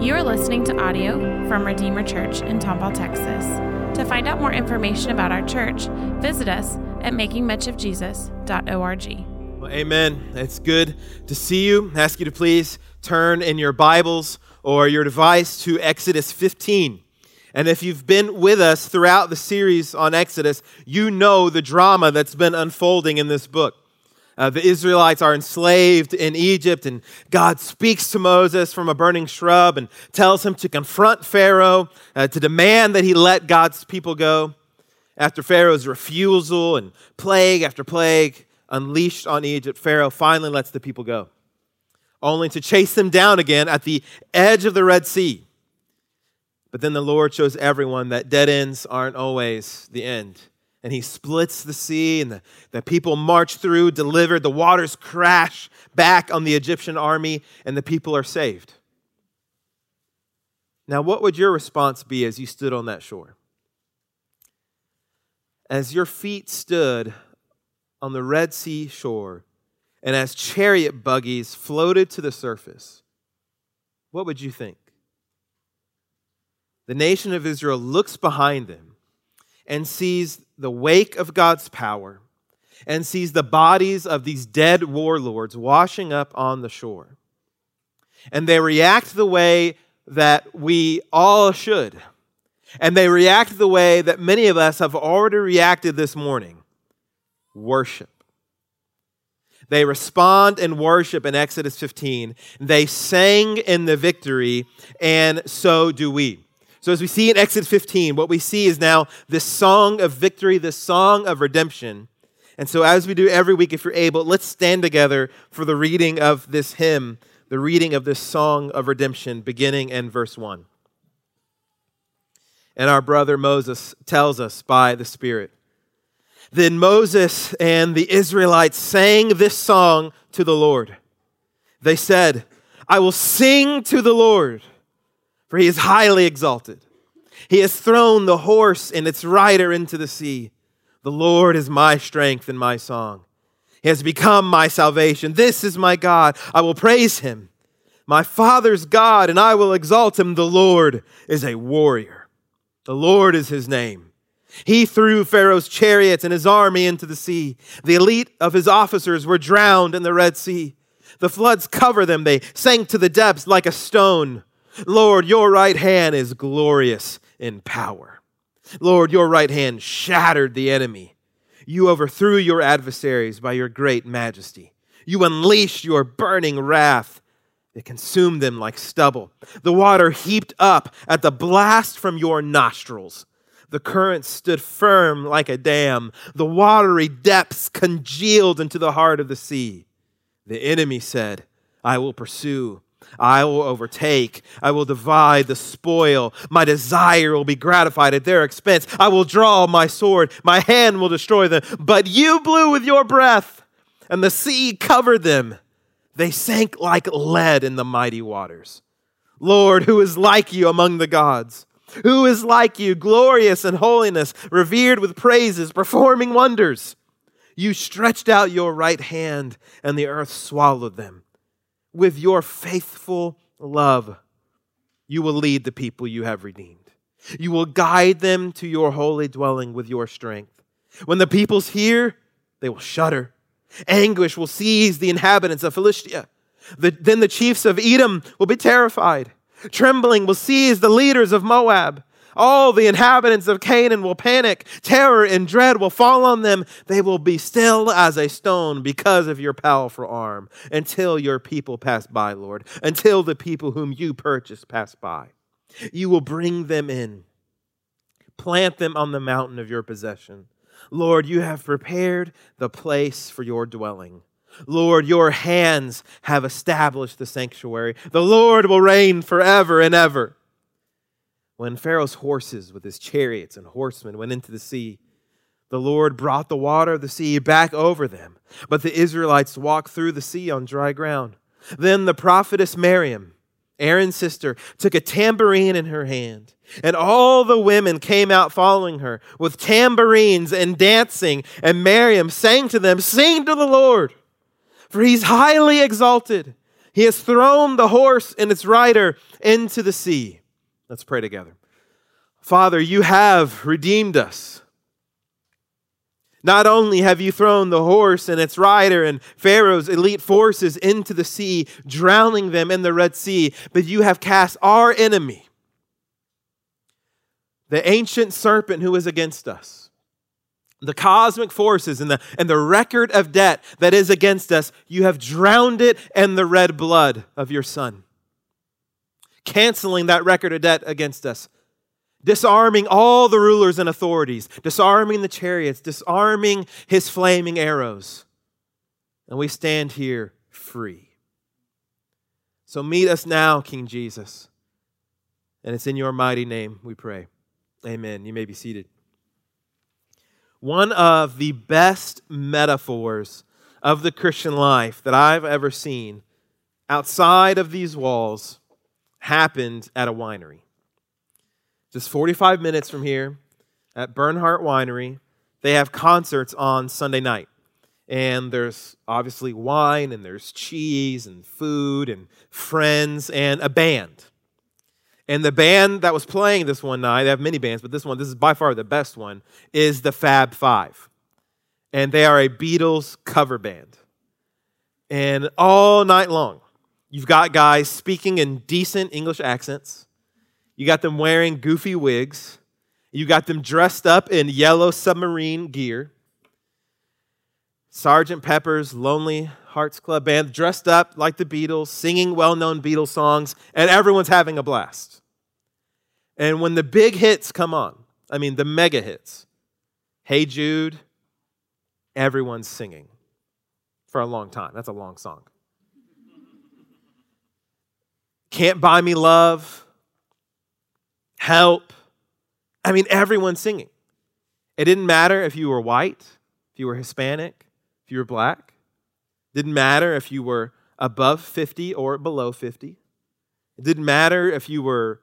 You are listening to audio from Redeemer Church in Tomball, Texas. To find out more information about our church, visit us at makingmuchofjesus.org. Well, amen. It's good to see you. I ask you to please turn in your Bibles or your device to Exodus 15. And if you've been with us throughout the series on Exodus, you know the drama that's been unfolding in this book. Uh, the Israelites are enslaved in Egypt, and God speaks to Moses from a burning shrub and tells him to confront Pharaoh, uh, to demand that he let God's people go. After Pharaoh's refusal and plague after plague unleashed on Egypt, Pharaoh finally lets the people go, only to chase them down again at the edge of the Red Sea. But then the Lord shows everyone that dead ends aren't always the end and he splits the sea, and the, the people march through, delivered. The waters crash back on the Egyptian army, and the people are saved. Now, what would your response be as you stood on that shore? As your feet stood on the Red Sea shore, and as chariot buggies floated to the surface, what would you think? The nation of Israel looks behind them and sees the wake of God's power and sees the bodies of these dead warlords washing up on the shore. And they react the way that we all should. And they react the way that many of us have already reacted this morning worship. They respond in worship in Exodus 15. They sang in the victory, and so do we. So, as we see in Exodus 15, what we see is now this song of victory, this song of redemption. And so, as we do every week, if you're able, let's stand together for the reading of this hymn, the reading of this song of redemption, beginning in verse 1. And our brother Moses tells us by the Spirit. Then Moses and the Israelites sang this song to the Lord. They said, I will sing to the Lord for he is highly exalted. He has thrown the horse and its rider into the sea. The Lord is my strength and my song. He has become my salvation. This is my God. I will praise him. My Father's God, and I will exalt him. The Lord is a warrior. The Lord is his name. He threw Pharaoh's chariots and his army into the sea. The elite of his officers were drowned in the Red Sea. The floods cover them. They sank to the depths like a stone. Lord, your right hand is glorious in power. Lord, your right hand shattered the enemy. You overthrew your adversaries by your great majesty. You unleashed your burning wrath. It consumed them like stubble. The water heaped up at the blast from your nostrils. The current stood firm like a dam. The watery depths congealed into the heart of the sea. The enemy said, I will pursue. I will overtake. I will divide the spoil. My desire will be gratified at their expense. I will draw my sword. My hand will destroy them. But you blew with your breath, and the sea covered them. They sank like lead in the mighty waters. Lord, who is like you among the gods? Who is like you, glorious in holiness, revered with praises, performing wonders? You stretched out your right hand, and the earth swallowed them with your faithful love, you will lead the people you have redeemed. You will guide them to your holy dwelling with your strength. When the peoples hear, they will shudder. Anguish will seize the inhabitants of Philistia. The, then the chiefs of Edom will be terrified. Trembling will seize the leaders of Moab. All the inhabitants of Canaan will panic. Terror and dread will fall on them. They will be still as a stone because of your powerful arm until your people pass by, Lord, until the people whom you purchased pass by. You will bring them in, plant them on the mountain of your possession. Lord, you have prepared the place for your dwelling. Lord, your hands have established the sanctuary. The Lord will reign forever and ever. When Pharaoh's horses with his chariots and horsemen went into the sea, the Lord brought the water of the sea back over them, but the Israelites walked through the sea on dry ground. Then the prophetess Miriam, Aaron's sister, took a tambourine in her hand, and all the women came out following her with tambourines and dancing, and Miriam sang to them, Sing to the Lord, for he's highly exalted. He has thrown the horse and its rider into the sea. Let's pray together. Father, you have redeemed us. Not only have you thrown the horse and its rider and Pharaoh's elite forces into the sea, drowning them in the Red Sea, but you have cast our enemy, the ancient serpent who is against us, the cosmic forces and the, and the record of debt that is against us, you have drowned it in the red blood of your Son, canceling that record of debt against us disarming all the rulers and authorities, disarming the chariots, disarming his flaming arrows. And we stand here free. So meet us now, King Jesus. And it's in your mighty name we pray. Amen. You may be seated. One of the best metaphors of the Christian life that I've ever seen outside of these walls happened at a winery just 45 minutes from here at Bernhardt Winery. They have concerts on Sunday night. And there's obviously wine, and there's cheese, and food, and friends, and a band. And the band that was playing this one night, they have many bands, but this one, this is by far the best one, is the Fab Five. And they are a Beatles cover band. And all night long, you've got guys speaking in decent English accents you got them wearing goofy wigs. You got them dressed up in yellow submarine gear. Sergeant Pepper's Lonely Hearts Club Band dressed up like the Beatles, singing well known Beatles songs, and everyone's having a blast. And when the big hits come on, I mean the mega hits, Hey Jude, everyone's singing for a long time. That's a long song. Can't Buy Me Love, help. I mean, everyone's singing. It didn't matter if you were white, if you were Hispanic, if you were black. It didn't matter if you were above 50 or below 50. It didn't matter if you were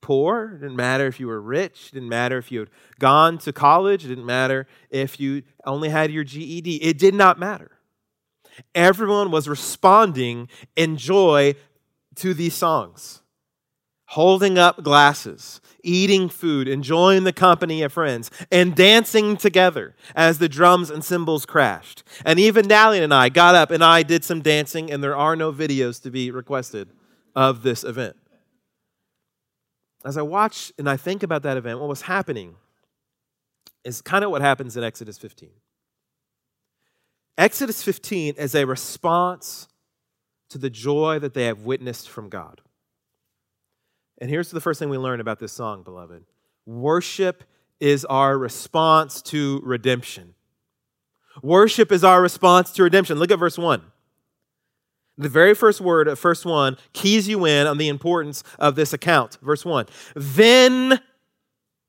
poor. It didn't matter if you were rich. It didn't matter if you had gone to college. It didn't matter if you only had your GED. It did not matter. Everyone was responding in joy to these songs holding up glasses, eating food, enjoying the company of friends, and dancing together as the drums and cymbals crashed. And even Nally and I got up and I did some dancing, and there are no videos to be requested of this event. As I watch and I think about that event, what was happening is kind of what happens in Exodus 15. Exodus 15 is a response to the joy that they have witnessed from God. And here's the first thing we learn about this song, beloved worship is our response to redemption. Worship is our response to redemption. Look at verse 1. The very first word of verse 1 keys you in on the importance of this account. Verse 1. Then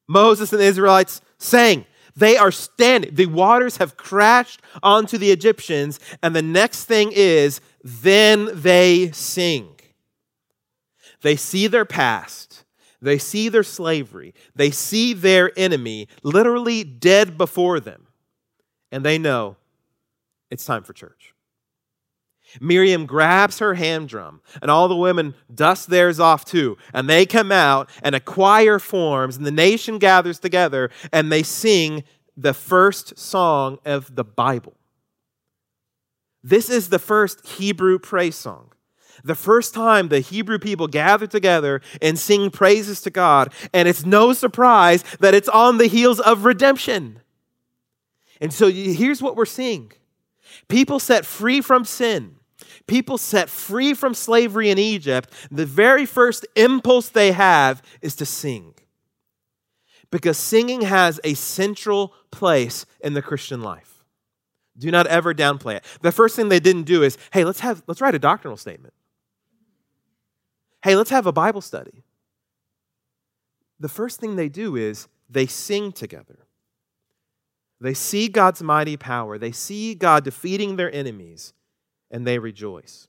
Moses and the Israelites sang. They are standing. The waters have crashed onto the Egyptians, and the next thing is, then they sing. They see their past, they see their slavery, they see their enemy literally dead before them, and they know it's time for church. Miriam grabs her hand drum, and all the women dust theirs off too. And they come out, and a choir forms, and the nation gathers together, and they sing the first song of the Bible. This is the first Hebrew praise song the first time the Hebrew people gather together and sing praises to God. And it's no surprise that it's on the heels of redemption. And so here's what we're seeing people set free from sin, people set free from slavery in Egypt. The very first impulse they have is to sing. Because singing has a central place in the Christian life. Do not ever downplay it. The first thing they didn't do is, hey, let's have let's write a doctrinal statement hey, let's have a Bible study. The first thing they do is they sing together. They see God's mighty power, they see God defeating their enemies, and they rejoice.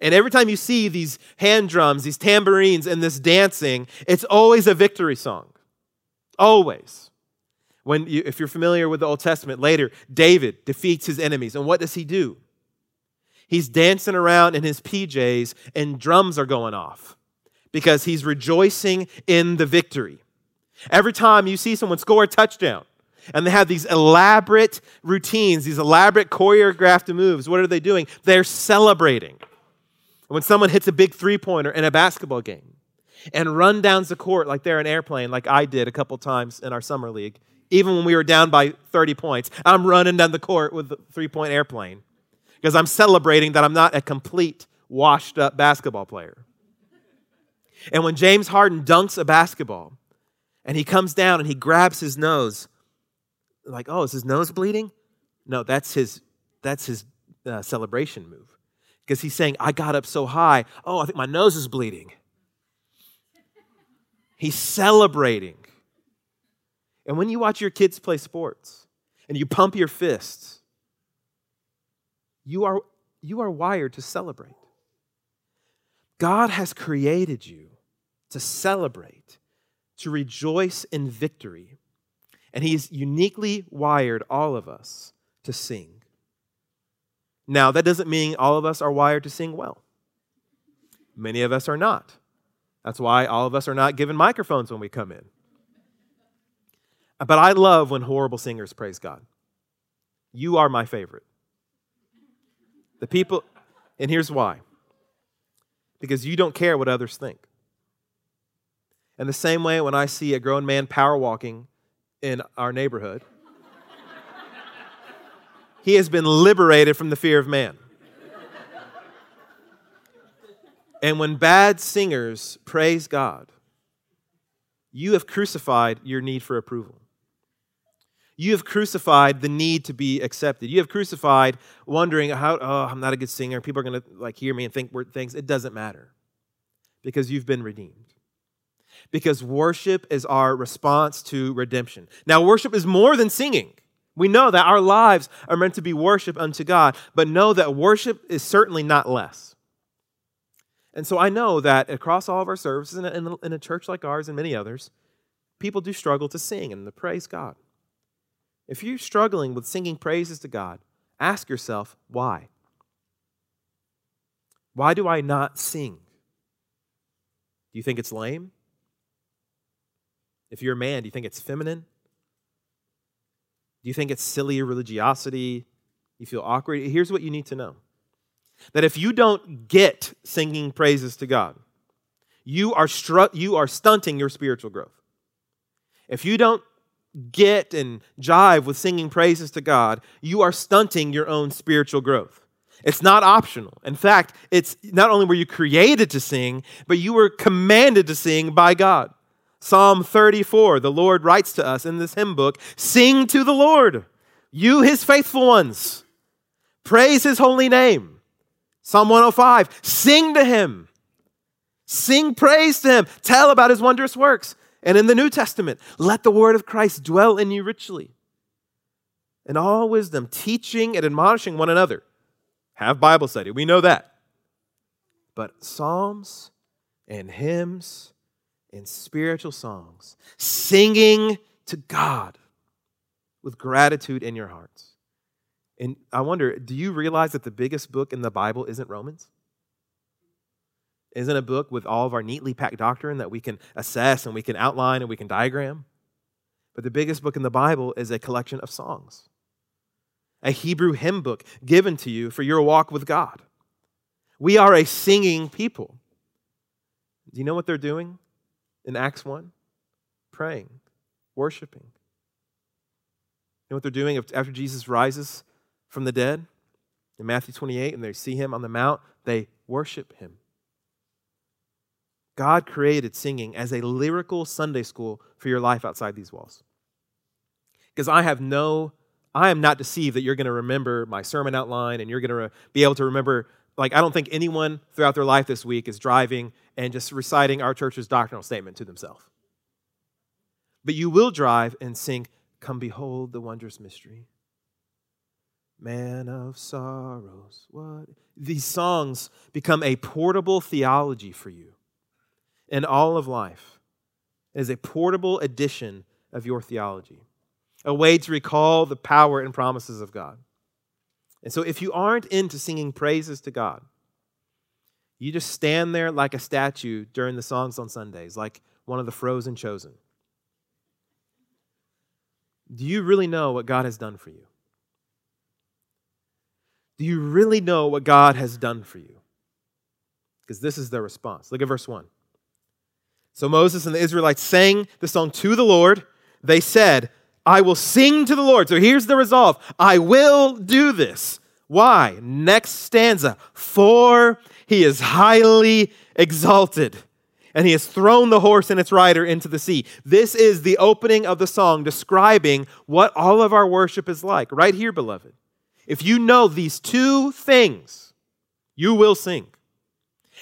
And every time you see these hand drums, these tambourines, and this dancing, it's always a victory song. Always. When you, if you're familiar with the Old Testament, later David defeats his enemies, and what does he do? He's dancing around in his PJs and drums are going off because he's rejoicing in the victory. Every time you see someone score a touchdown and they have these elaborate routines, these elaborate choreographed moves, what are they doing? They're celebrating. When someone hits a big three pointer in a basketball game and run down the court like they're an airplane, like I did a couple times in our summer league, even when we were down by 30 points, I'm running down the court with the three point airplane because I'm celebrating that I'm not a complete washed up basketball player. And when James Harden dunks a basketball and he comes down and he grabs his nose, like, oh, is his nose bleeding? No, that's his, that's his uh, celebration move. Because he's saying, I got up so high. Oh, I think my nose is bleeding. He's celebrating. And when you watch your kids play sports and you pump your fists, you are, you are wired to celebrate. God has created you to celebrate, to rejoice in victory. And He's uniquely wired all of us to sing. Now, that doesn't mean all of us are wired to sing well. Many of us are not. That's why all of us are not given microphones when we come in. But I love when horrible singers praise God. You are my favorite. The people, and here's why because you don't care what others think. In the same way, when I see a grown man power walking in our neighborhood, he has been liberated from the fear of man. And when bad singers praise God, you have crucified your need for approval. You have crucified the need to be accepted. You have crucified wondering how, oh, I'm not a good singer. People are going to like hear me and think weird things. It doesn't matter because you've been redeemed. Because worship is our response to redemption. Now, worship is more than singing. We know that our lives are meant to be worship unto God, but know that worship is certainly not less. And so I know that across all of our services, in a, church like ours and many others, people do struggle to sing and to praise God. If you're struggling with singing praises to God, ask yourself, why? Why do I not sing? Do you think it's lame? If you're a man, do you think it's feminine? Do you think it's silly religiosity? You feel awkward? Here's what you need to know that if you don't get singing praises to God, you are, you are stunting your spiritual growth. If you don't get and jive with singing praises to God, you are stunting your own spiritual growth. It's not optional. In fact, it's not only were you created to sing, but you were commanded to sing by God. Psalm 34, the Lord writes to us in this hymn book Sing to the Lord, you his faithful ones. Praise his holy name. Psalm 105, sing to him. Sing praise to him. Tell about his wondrous works. And in the New Testament, let the word of Christ dwell in you richly. In all wisdom, teaching and admonishing one another. Have Bible study. We know that. But psalms and hymns in spiritual songs, singing to God with gratitude in your hearts. And I wonder, do you realize that the biggest book in the Bible isn't Romans? Isn't a book with all of our neatly packed doctrine that we can assess and we can outline and we can diagram? But the biggest book in the Bible is a collection of songs, a Hebrew hymn book given to you for your walk with God. We are a singing people. Do you know what they're doing? In Acts 1? Praying, worshiping. You know what they're doing after Jesus rises from the dead? In Matthew 28, and they see him on the mount, they worship him. God created singing as a lyrical Sunday school for your life outside these walls. Because I have no, I am not deceived that you're going to remember my sermon outline and you're going to re- be able to remember like I don't think anyone throughout their life this week is driving and just reciting our church's doctrinal statement to themselves. But you will drive and sing, Come behold the wondrous mystery. Man of sorrows, what? These songs become a portable theology for you in all of life. It is a portable edition of your theology, a way to recall the power and promises of God. And so if you aren't into singing praises to God, you just stand there like a statue during the songs on Sundays, like one of the frozen chosen. Do you really know what God has done for you? Do you really know what God has done for you? Because this is their response. Look at verse 1. So Moses and the Israelites sang the song to the Lord. They said, I will sing to the Lord. So here's the resolve I will do this. Why? Next stanza. For he is highly exalted, and he has thrown the horse and its rider into the sea. This is the opening of the song describing what all of our worship is like. Right here, beloved. If you know these two things, you will sing.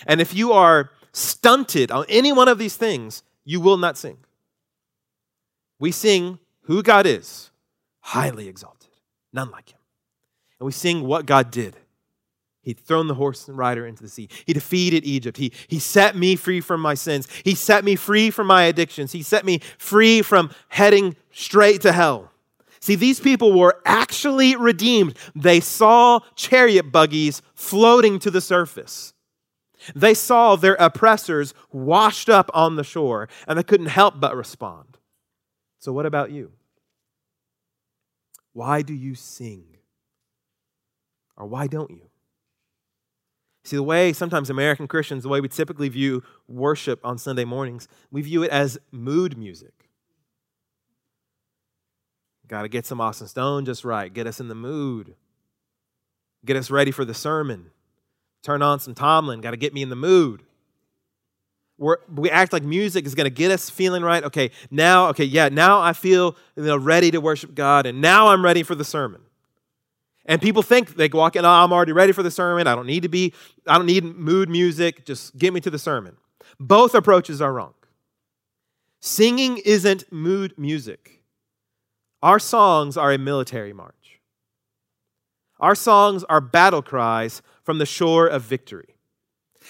And if you are stunted on any one of these things, you will not sing. We sing who God is, highly exalted, none like him. And we sing what God did. He'd thrown the horse and rider into the sea. He defeated Egypt. He, he set me free from my sins. He set me free from my addictions. He set me free from heading straight to hell. See, these people were actually redeemed. They saw chariot buggies floating to the surface. They saw their oppressors washed up on the shore, and they couldn't help but respond. So, what about you? Why do you sing? Or why don't you? See, the way sometimes American Christians, the way we typically view worship on Sunday mornings, we view it as mood music. Got to get some Austin Stone just right, get us in the mood, get us ready for the sermon, turn on some Tomlin, got to get me in the mood. We're, we act like music is going to get us feeling right. Okay, now, okay, yeah, now I feel you know, ready to worship God, and now I'm ready for the sermon. And people think they walk in, oh, I'm already ready for the sermon. I don't need to be, I don't need mood music. Just get me to the sermon. Both approaches are wrong. Singing isn't mood music. Our songs are a military march. Our songs are battle cries from the shore of victory.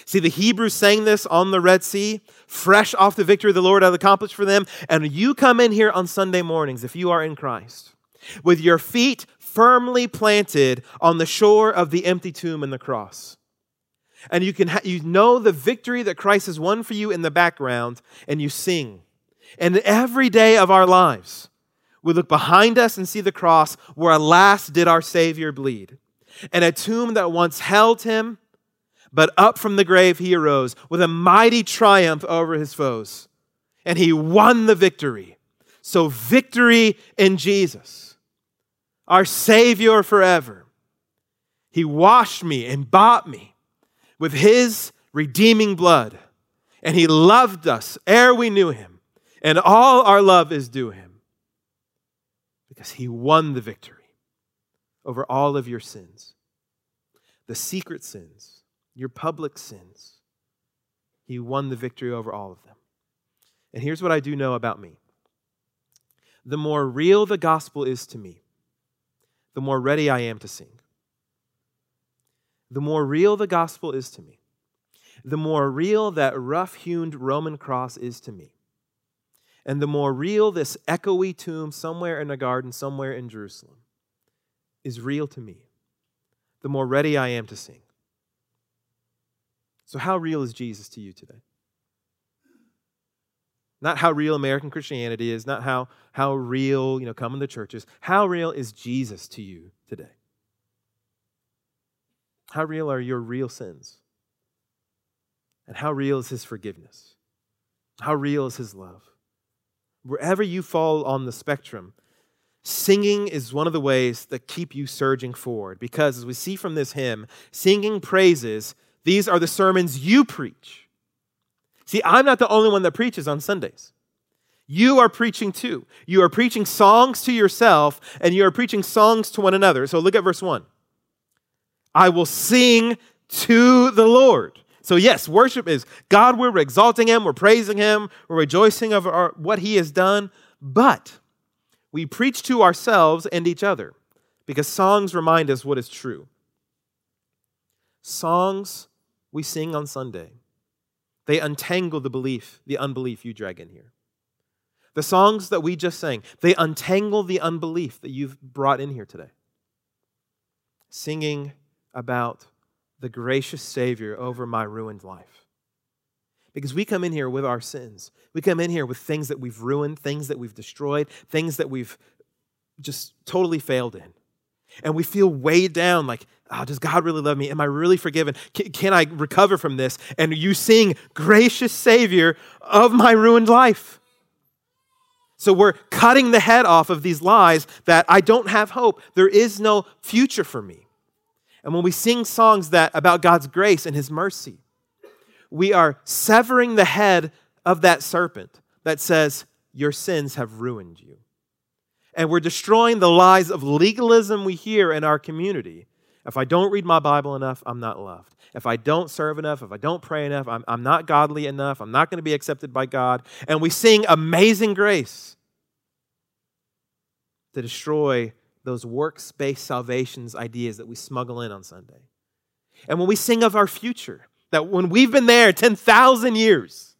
See, the Hebrews sang this on the Red Sea, fresh off the victory the Lord had accomplished for them. And you come in here on Sunday mornings, if you are in Christ, with your feet firmly planted on the shore of the empty tomb and the cross. And you can ha- you know the victory that Christ has won for you in the background and you sing. And every day of our lives, we look behind us and see the cross where alas did our Savior bleed. And a tomb that once held him, but up from the grave he arose with a mighty triumph over his foes. And he won the victory. So, victory in Jesus our Savior forever. He washed me and bought me with His redeeming blood. And He loved us ere we knew Him. And all our love is due Him because He won the victory over all of your sins the secret sins, your public sins. He won the victory over all of them. And here's what I do know about me the more real the gospel is to me, the more ready I am to sing. The more real the gospel is to me, the more real that rough hewn Roman cross is to me, and the more real this echoey tomb somewhere in a garden, somewhere in Jerusalem, is real to me, the more ready I am to sing. So, how real is Jesus to you today? Not how real American Christianity is, not how, how real, you know, coming to churches. How real is Jesus to you today? How real are your real sins? And how real is his forgiveness? How real is his love? Wherever you fall on the spectrum, singing is one of the ways that keep you surging forward. Because as we see from this hymn, singing praises, these are the sermons you preach. See, I'm not the only one that preaches on Sundays. You are preaching too. You are preaching songs to yourself and you are preaching songs to one another. So look at verse 1. I will sing to the Lord. So, yes, worship is God, we're exalting Him, we're praising Him, we're rejoicing over our, what He has done, but we preach to ourselves and each other because songs remind us what is true. Songs we sing on Sunday they untangle the belief, the unbelief you drag in here. The songs that we just sang, they untangle the unbelief that you've brought in here today. singing about the gracious Savior over my ruined life. Because we come in here with our sins. We come in here with things that we've ruined, things that we've destroyed, things that we've just totally failed in. And we feel weighed down like, oh, does God really love me? Am I really forgiven? Can, can I recover from this? And you sing, Gracious Savior of my ruined life. So we're cutting the head off of these lies that I don't have hope. There is no future for me. And when we sing songs that about God's grace and his mercy, we are severing the head of that serpent that says, Your sins have ruined you. And we're destroying the lies of legalism we hear in our community. If I don't read my Bible enough, I'm not loved. If I don't serve enough, if I don't pray enough, I'm, I'm not godly enough, I'm not going to be accepted by God. And we sing Amazing Grace to destroy those works based salvations ideas that we smuggle in on Sunday. And when we sing of our future, that when we've been there 10,000 years,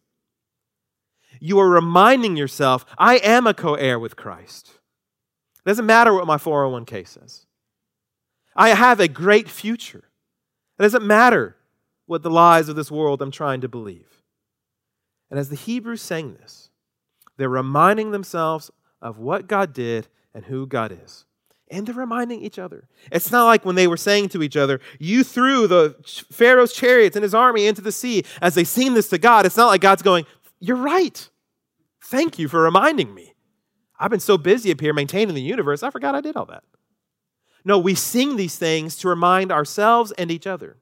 you are reminding yourself, I am a co heir with Christ. It doesn't matter what my 401k says. I have a great future. It doesn't matter what the lies of this world I'm trying to believe. And as the Hebrews sang this, they're reminding themselves of what God did and who God is. And they're reminding each other. It's not like when they were saying to each other, You threw the Pharaoh's chariots and his army into the sea as they sing this to God. It's not like God's going, You're right. Thank you for reminding me. I've been so busy up here maintaining the universe, I forgot I did all that. No, we sing these things to remind ourselves and each other.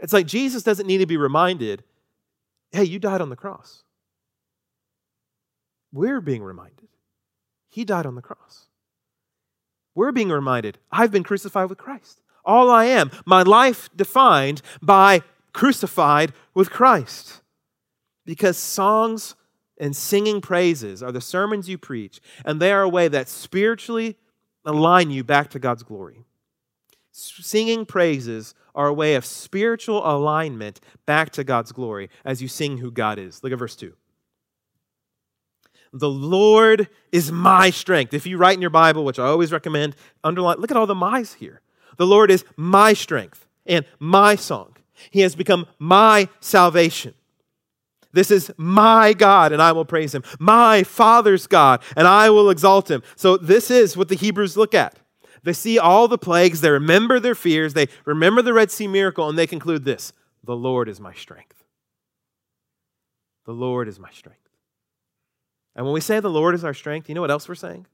It's like Jesus doesn't need to be reminded, hey, you died on the cross. We're being reminded. He died on the cross. We're being reminded, I've been crucified with Christ. All I am, my life defined by crucified with Christ. Because songs and singing praises are the sermons you preach, and they are a way that spiritually align you back to God's glory. Singing praises are a way of spiritual alignment back to God's glory as you sing who God is. Look at verse 2. The Lord is my strength. If you write in your Bible, which I always recommend, underline, look at all the my's here. The Lord is my strength and my song. He has become my salvation. This is my God, and I will praise him. My Father's God, and I will exalt him. So, this is what the Hebrews look at. They see all the plagues, they remember their fears, they remember the Red Sea miracle, and they conclude this The Lord is my strength. The Lord is my strength. And when we say the Lord is our strength, you know what else we're saying?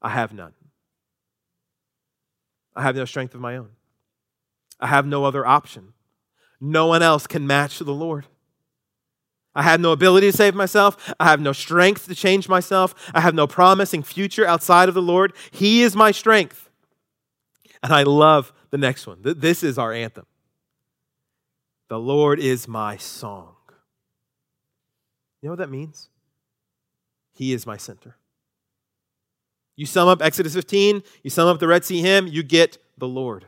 I have none. I have no strength of my own. I have no other option. No one else can match the Lord. I have no ability to save myself. I have no strength to change myself. I have no promising future outside of the Lord. He is my strength. And I love the next one. This is our anthem. The Lord is my song. You know what that means? He is my center. You sum up Exodus 15, you sum up the Red Sea hymn, you get the Lord.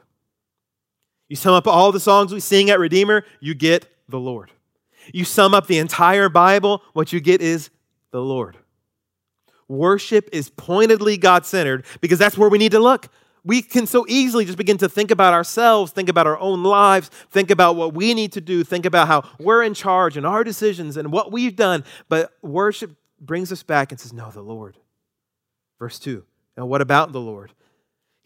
You sum up all the songs we sing at Redeemer, you get the Lord. You sum up the entire Bible, what you get is the Lord. Worship is pointedly God centered because that's where we need to look. We can so easily just begin to think about ourselves, think about our own lives, think about what we need to do, think about how we're in charge and our decisions and what we've done. But worship brings us back and says, No, the Lord. Verse 2. Now, what about the Lord?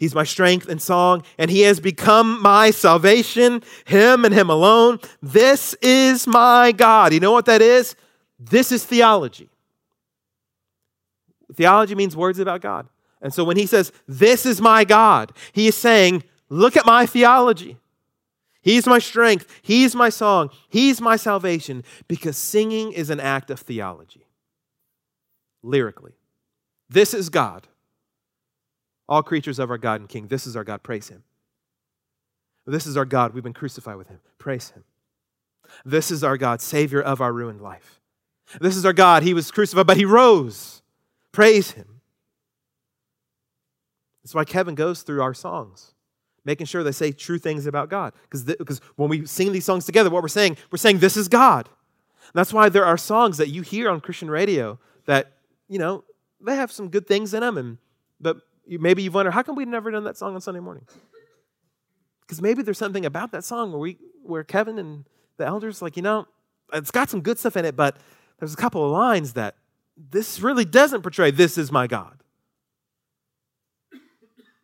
He's my strength and song, and He has become my salvation, Him and Him alone. This is my God. You know what that is? This is theology. Theology means words about God. And so when He says, This is my God, He is saying, Look at my theology. He's my strength. He's my song. He's my salvation because singing is an act of theology, lyrically. This is God. All creatures of our God and King. This is our God. Praise Him. This is our God. We've been crucified with Him. Praise Him. This is our God, Savior of our ruined life. This is our God. He was crucified, but He rose. Praise Him. That's why Kevin goes through our songs, making sure they say true things about God. Because when we sing these songs together, what we're saying, we're saying, This is God. And that's why there are songs that you hear on Christian radio that, you know, they have some good things in them, and, but maybe you've wondered, how come we've never done that song on Sunday morning? Because maybe there's something about that song where we where Kevin and the elders like, you know, it's got some good stuff in it, but there's a couple of lines that this really doesn't portray this is my God. And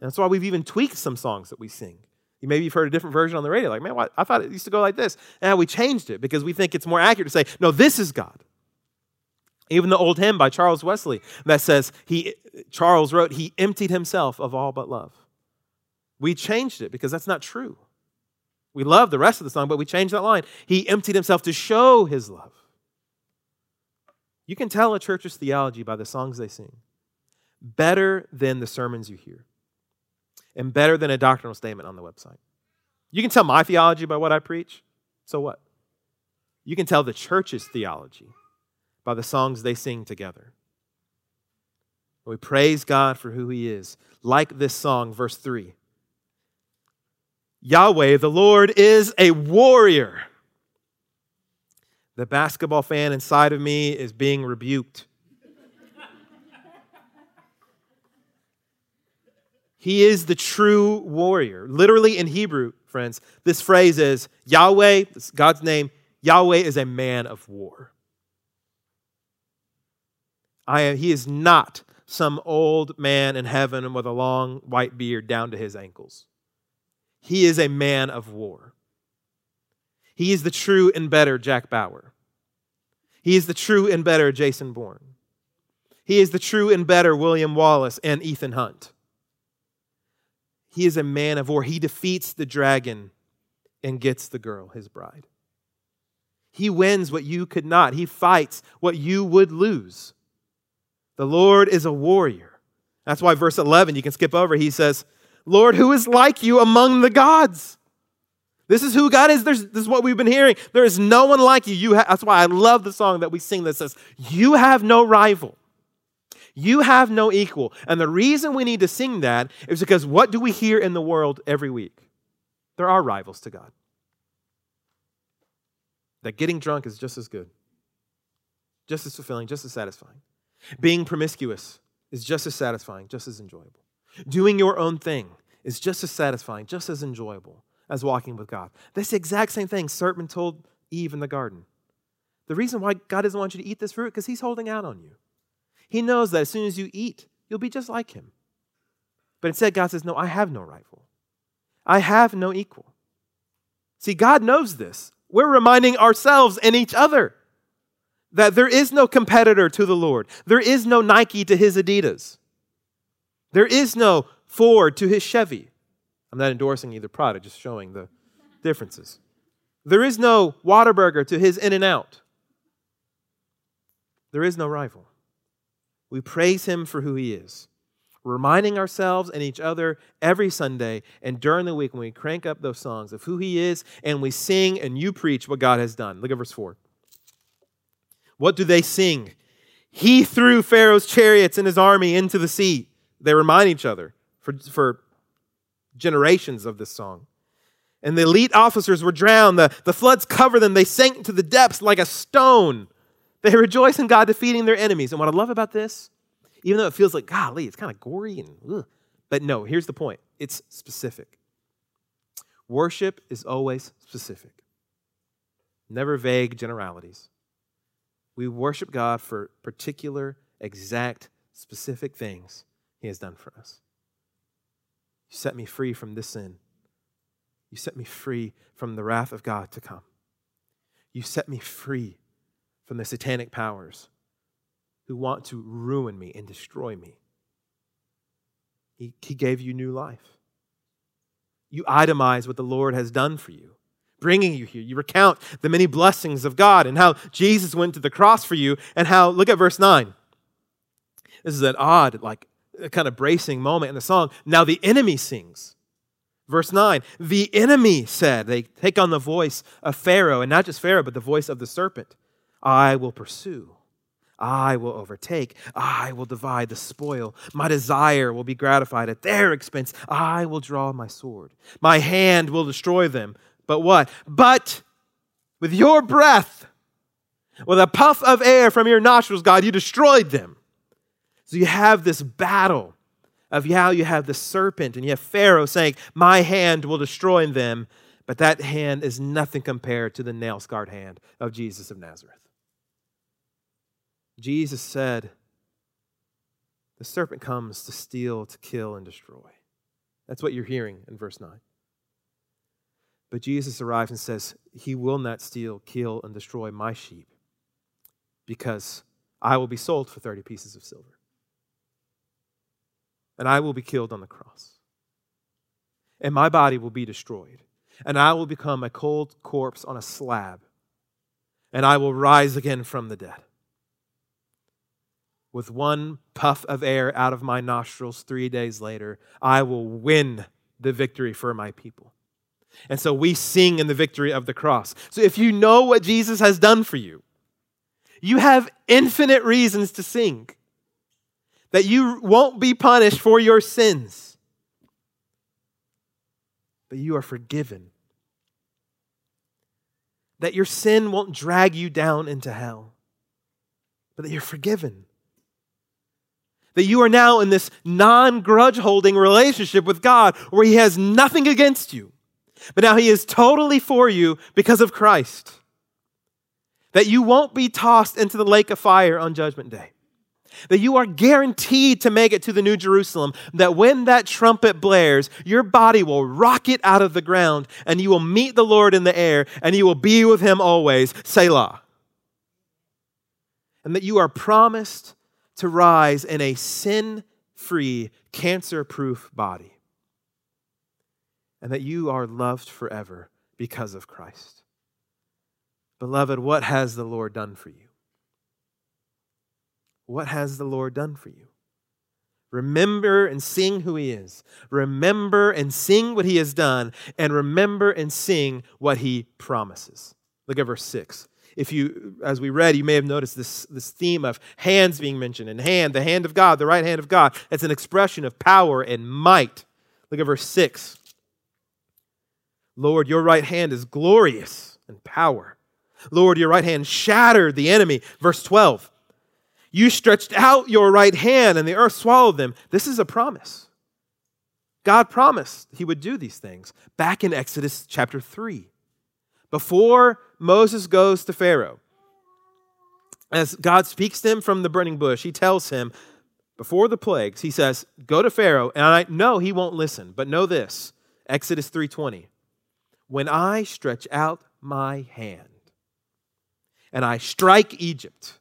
that's why we've even tweaked some songs that we sing. You maybe you've heard a different version on the radio, like, man, I thought it used to go like this. And we changed it because we think it's more accurate to say, no, this is God. Even the old hymn by Charles Wesley that says he Charles wrote, he emptied himself of all but love. We changed it because that's not true. We love the rest of the song, but we changed that line. He emptied himself to show his love. You can tell a church's theology by the songs they sing, better than the sermons you hear, and better than a doctrinal statement on the website. You can tell my theology by what I preach. So what? You can tell the church's theology by the songs they sing together. We praise God for who He is. Like this song, verse 3 Yahweh, the Lord, is a warrior. The basketball fan inside of me is being rebuked. he is the true warrior. Literally in Hebrew, friends, this phrase is Yahweh, God's name, Yahweh is a man of war. I he is not some old man in heaven with a long white beard down to his ankles. He is a man of war. He is the true and better Jack Bauer. He is the true and better Jason Bourne. He is the true and better William Wallace and Ethan Hunt. He is a man of war. He defeats the dragon and gets the girl, his bride. He wins what you could not. He fights what you would lose. The Lord is a warrior. That's why verse 11, you can skip over, he says, Lord, who is like you among the gods? This is who God is. There's, this is what we've been hearing. There is no one like you. you ha- that's why I love the song that we sing that says, You have no rival. You have no equal. And the reason we need to sing that is because what do we hear in the world every week? There are rivals to God. That getting drunk is just as good, just as fulfilling, just as satisfying. Being promiscuous is just as satisfying, just as enjoyable. Doing your own thing is just as satisfying, just as enjoyable as walking with God. This exact same thing serpent told Eve in the garden. The reason why God doesn't want you to eat this fruit because he's holding out on you. He knows that as soon as you eat, you'll be just like him. But instead, God says, No, I have no rival. I have no equal. See, God knows this. We're reminding ourselves and each other that there is no competitor to the Lord. There is no Nike to his Adidas. There is no Ford to his Chevy. I'm not endorsing either product, just showing the differences. There is no Whataburger to his In N Out. There is no rival. We praise him for who he is, reminding ourselves and each other every Sunday and during the week when we crank up those songs of who he is and we sing and you preach what God has done. Look at verse 4. What do they sing? He threw Pharaoh's chariots and his army into the sea. They remind each other for, for generations of this song. And the elite officers were drowned. The, the floods covered them. They sank to the depths like a stone. They rejoice in God defeating their enemies. And what I love about this, even though it feels like, golly, it's kind of gory and, ugh, but no, here's the point it's specific. Worship is always specific, never vague generalities. We worship God for particular, exact, specific things He has done for us. You set me free from this sin. You set me free from the wrath of God to come. You set me free from the satanic powers who want to ruin me and destroy me. He, he gave you new life. You itemize what the Lord has done for you bringing you here. You recount the many blessings of God and how Jesus went to the cross for you, and how, look at verse 9. This is an odd, like, kind of bracing moment in the song. Now the enemy sings. Verse 9, the enemy said, they take on the voice of Pharaoh, and not just Pharaoh, but the voice of the serpent I will pursue. I will overtake. I will divide the spoil. My desire will be gratified at their expense. I will draw my sword. My hand will destroy them. But what? But with your breath, with a puff of air from your nostrils, God, you destroyed them. So you have this battle of how you have the serpent and you have Pharaoh saying, My hand will destroy them. But that hand is nothing compared to the nail scarred hand of Jesus of Nazareth. Jesus said, The serpent comes to steal, to kill, and destroy. That's what you're hearing in verse 9. But Jesus arrives and says, He will not steal, kill, and destroy my sheep because I will be sold for 30 pieces of silver and I will be killed on the cross. And my body will be destroyed, and I will become a cold corpse on a slab, and I will rise again from the dead. With one puff of air out of my nostrils three days later, I will win the victory for my people. And so we sing in the victory of the cross. So if you know what Jesus has done for you, you have infinite reasons to sing that you won't be punished for your sins, but you are forgiven. That your sin won't drag you down into hell, but that you're forgiven. That you are now in this non grudge holding relationship with God where He has nothing against you, but now He is totally for you because of Christ. That you won't be tossed into the lake of fire on Judgment Day that you are guaranteed to make it to the New Jerusalem, that when that trumpet blares, your body will rocket out of the ground and you will meet the Lord in the air and you will be with him always. Selah. And that you are promised to rise in a sin free, cancer proof body. And that you are loved forever because of Christ. Beloved, what has the Lord done for you? What has the Lord done for you? Remember and sing who He is. Remember and sing what He has done, and remember and sing what He promises. Look at verse 6. If you, as we read, you may have noticed this, this theme of hands being mentioned, and hand, the hand of God, the right hand of God. It's an expression of power and might. Look at verse 6. Lord, your right hand is glorious in power. Lord, your right hand shattered the enemy. Verse 12. You stretched out your right hand and the earth swallowed them. This is a promise. God promised he would do these things back in Exodus chapter 3. Before Moses goes to Pharaoh, as God speaks to him from the burning bush, he tells him, before the plagues, he says, Go to Pharaoh, and I know he won't listen, but know this Exodus 3:20. When I stretch out my hand and I strike Egypt,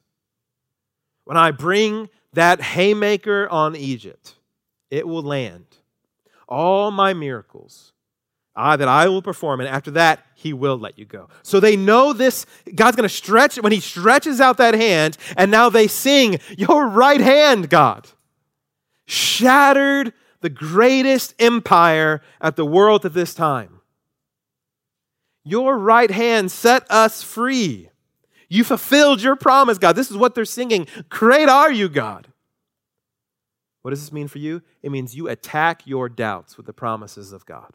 when I bring that haymaker on Egypt, it will land. All my miracles I, that I will perform, and after that, he will let you go. So they know this. God's going to stretch, when he stretches out that hand, and now they sing, Your right hand, God, shattered the greatest empire at the world at this time. Your right hand set us free. You fulfilled your promise, God. This is what they're singing. Great are you, God. What does this mean for you? It means you attack your doubts with the promises of God.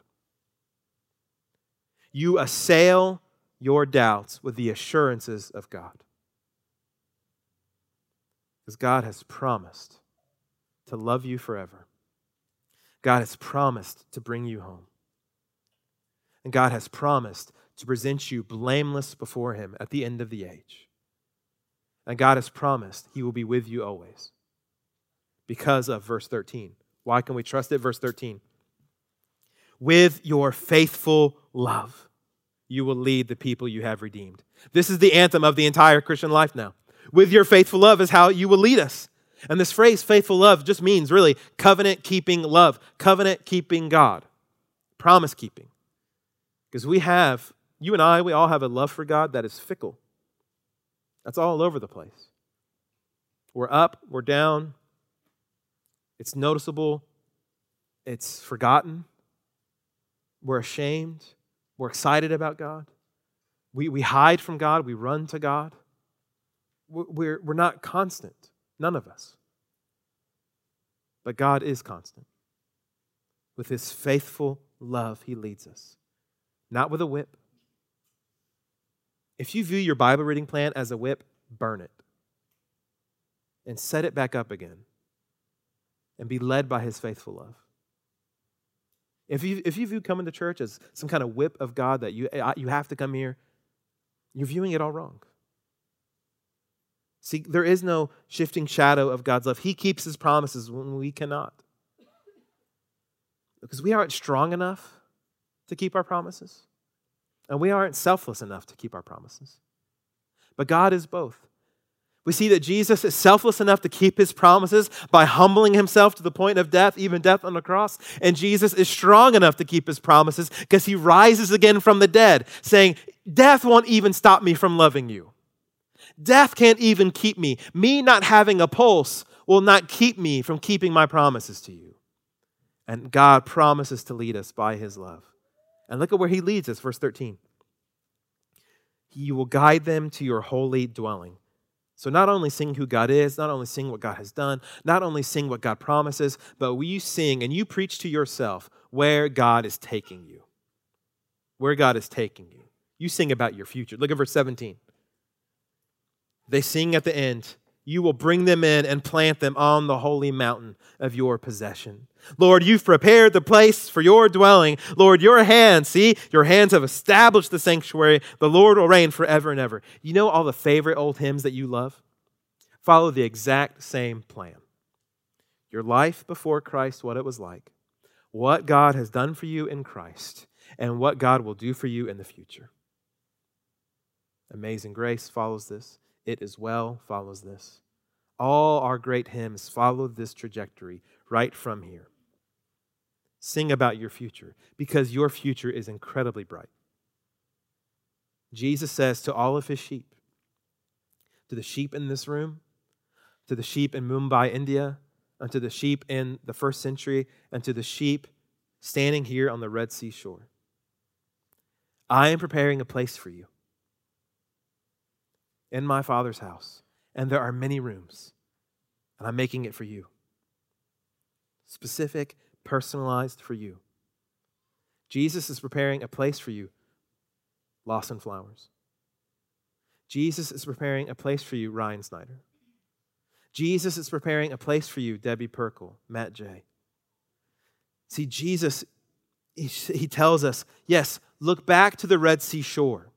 You assail your doubts with the assurances of God. Because God has promised to love you forever. God has promised to bring you home. And God has promised to present you blameless before Him at the end of the age. And God has promised He will be with you always because of verse 13. Why can we trust it? Verse 13. With your faithful love, you will lead the people you have redeemed. This is the anthem of the entire Christian life now. With your faithful love is how you will lead us. And this phrase, faithful love, just means really covenant keeping love, covenant keeping God, promise keeping. Because we have you and I, we all have a love for God that is fickle. That's all over the place. We're up, we're down. It's noticeable, it's forgotten. We're ashamed, we're excited about God. We, we hide from God, we run to God. We're, we're not constant, none of us. But God is constant. With his faithful love, he leads us. Not with a whip, if you view your Bible reading plan as a whip, burn it and set it back up again. and be led by his faithful love. If you, if you view coming to church as some kind of whip of God that you, you have to come here, you're viewing it all wrong. See, there is no shifting shadow of God's love. He keeps his promises when we cannot. Because we aren't strong enough to keep our promises, and we aren't selfless enough to keep our promises. But God is both. We see that Jesus is selfless enough to keep his promises by humbling himself to the point of death, even death on the cross. And Jesus is strong enough to keep his promises because he rises again from the dead, saying, Death won't even stop me from loving you. Death can't even keep me. Me not having a pulse will not keep me from keeping my promises to you. And God promises to lead us by his love. And look at where he leads us, verse 13. He will guide them to your holy dwelling. So, not only sing who God is, not only sing what God has done, not only sing what God promises, but we sing and you preach to yourself where God is taking you. Where God is taking you. You sing about your future. Look at verse 17. They sing at the end, You will bring them in and plant them on the holy mountain of your possession. Lord, you've prepared the place for your dwelling. Lord, your hands, see, your hands have established the sanctuary. The Lord will reign forever and ever. You know all the favorite old hymns that you love? Follow the exact same plan. Your life before Christ, what it was like, what God has done for you in Christ, and what God will do for you in the future. Amazing Grace follows this. It as well follows this. All our great hymns follow this trajectory right from here. Sing about your future because your future is incredibly bright. Jesus says to all of his sheep, to the sheep in this room, to the sheep in Mumbai, India, and to the sheep in the first century, and to the sheep standing here on the Red Sea shore I am preparing a place for you in my Father's house, and there are many rooms, and I'm making it for you specific, personalized for you. Jesus is preparing a place for you, Lawson Flowers. Jesus is preparing a place for you, Ryan Snyder. Jesus is preparing a place for you, Debbie Perkle, Matt J. See, Jesus, he, he tells us, yes, look back to the Red Sea shore,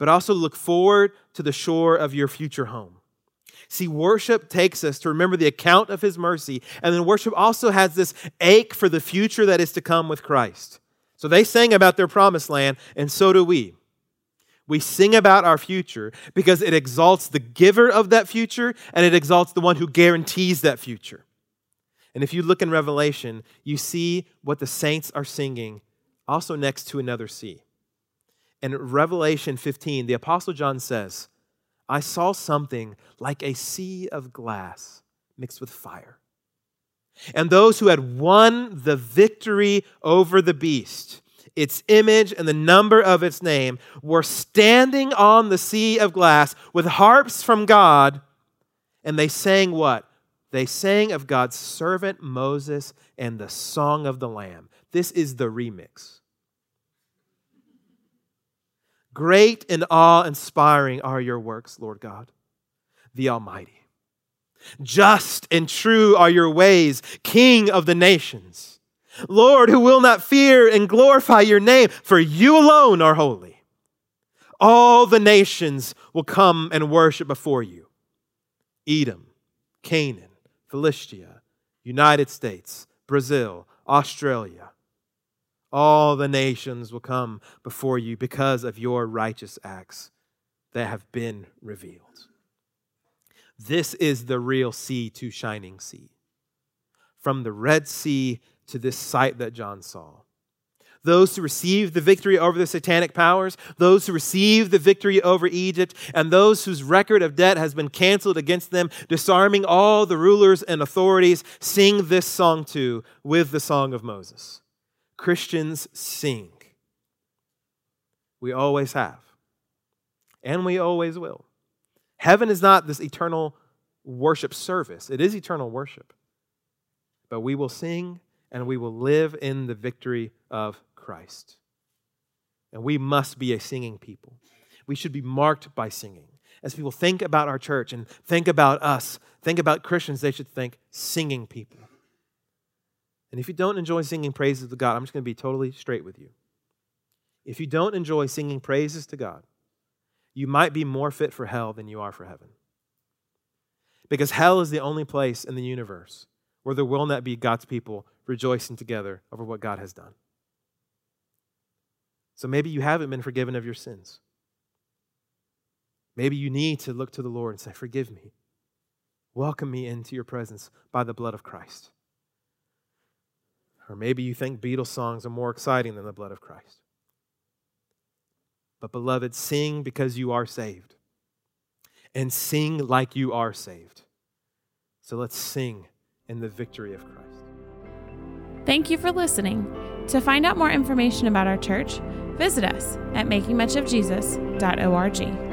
but also look forward to the shore of your future home. See, worship takes us to remember the account of his mercy, and then worship also has this ache for the future that is to come with Christ. So they sang about their promised land, and so do we. We sing about our future because it exalts the giver of that future and it exalts the one who guarantees that future. And if you look in Revelation, you see what the saints are singing also next to another sea. In Revelation 15, the Apostle John says, I saw something like a sea of glass mixed with fire. And those who had won the victory over the beast, its image and the number of its name, were standing on the sea of glass with harps from God, and they sang what? They sang of God's servant Moses and the song of the Lamb. This is the remix. Great and awe inspiring are your works, Lord God, the Almighty. Just and true are your ways, King of the nations. Lord, who will not fear and glorify your name, for you alone are holy. All the nations will come and worship before you Edom, Canaan, Philistia, United States, Brazil, Australia, all the nations will come before you because of your righteous acts that have been revealed. This is the real sea to shining sea. From the Red Sea to this sight that John saw. Those who received the victory over the satanic powers, those who received the victory over Egypt, and those whose record of debt has been canceled against them, disarming all the rulers and authorities, sing this song too with the song of Moses. Christians sing. We always have, and we always will. Heaven is not this eternal worship service, it is eternal worship. But we will sing and we will live in the victory of Christ. And we must be a singing people. We should be marked by singing. as people think about our church and think about us, think about Christians, they should think singing people. And if you don't enjoy singing praises to God, I'm just going to be totally straight with you. If you don't enjoy singing praises to God, you might be more fit for hell than you are for heaven. Because hell is the only place in the universe where there will not be God's people rejoicing together over what God has done. So maybe you haven't been forgiven of your sins. Maybe you need to look to the Lord and say, Forgive me. Welcome me into your presence by the blood of Christ. Or maybe you think Beatles songs are more exciting than the blood of Christ. But, beloved, sing because you are saved. And sing like you are saved. So let's sing in the victory of Christ. Thank you for listening. To find out more information about our church, visit us at makingmuchofjesus.org.